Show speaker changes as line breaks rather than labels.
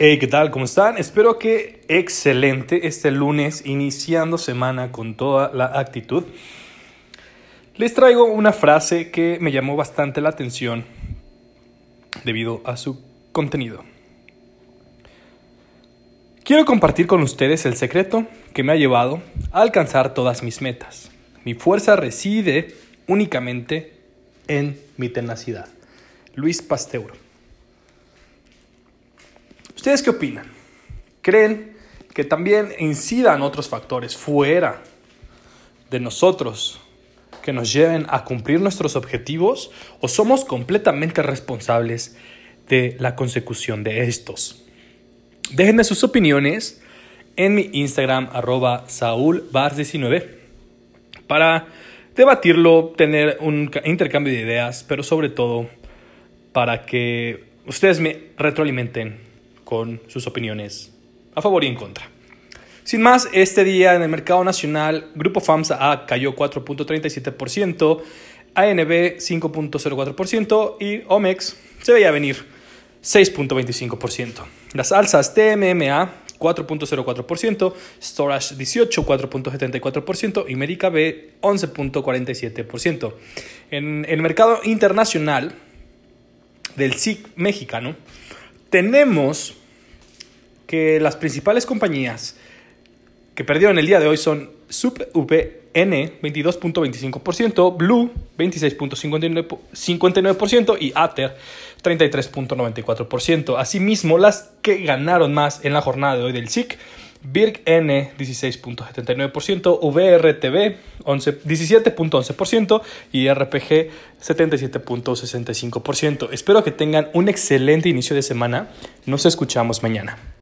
Hey, ¿qué tal? ¿Cómo están? Espero que excelente este lunes, iniciando semana con toda la actitud. Les traigo una frase que me llamó bastante la atención debido a su contenido. Quiero compartir con ustedes el secreto que me ha llevado a alcanzar todas mis metas. Mi fuerza reside únicamente en mi tenacidad. Luis Pasteur. ¿Ustedes qué opinan? ¿Creen que también incidan otros factores fuera de nosotros que nos lleven a cumplir nuestros objetivos o somos completamente responsables de la consecución de estos? Déjenme sus opiniones en mi Instagram arroba saulbars19 para debatirlo, tener un intercambio de ideas, pero sobre todo para que ustedes me retroalimenten con sus opiniones a favor y en contra. Sin más, este día en el mercado nacional, Grupo FAMSA cayó 4.37%, ANB 5.04% y OMEX se veía venir 6.25%. Las alzas TMMA 4.04%, Storage 18, 4.74% y Medica B 11.47%. En el mercado internacional del SIC mexicano, tenemos que las principales compañías que perdieron el día de hoy son SubVN 22.25%, Blue 26.59% y Ather 33.94%. Asimismo, las que ganaron más en la jornada de hoy del SIC Birk N 16.79%, VRTB 17.11% y RPG 77.65%. Espero que tengan un excelente inicio de semana. Nos escuchamos mañana.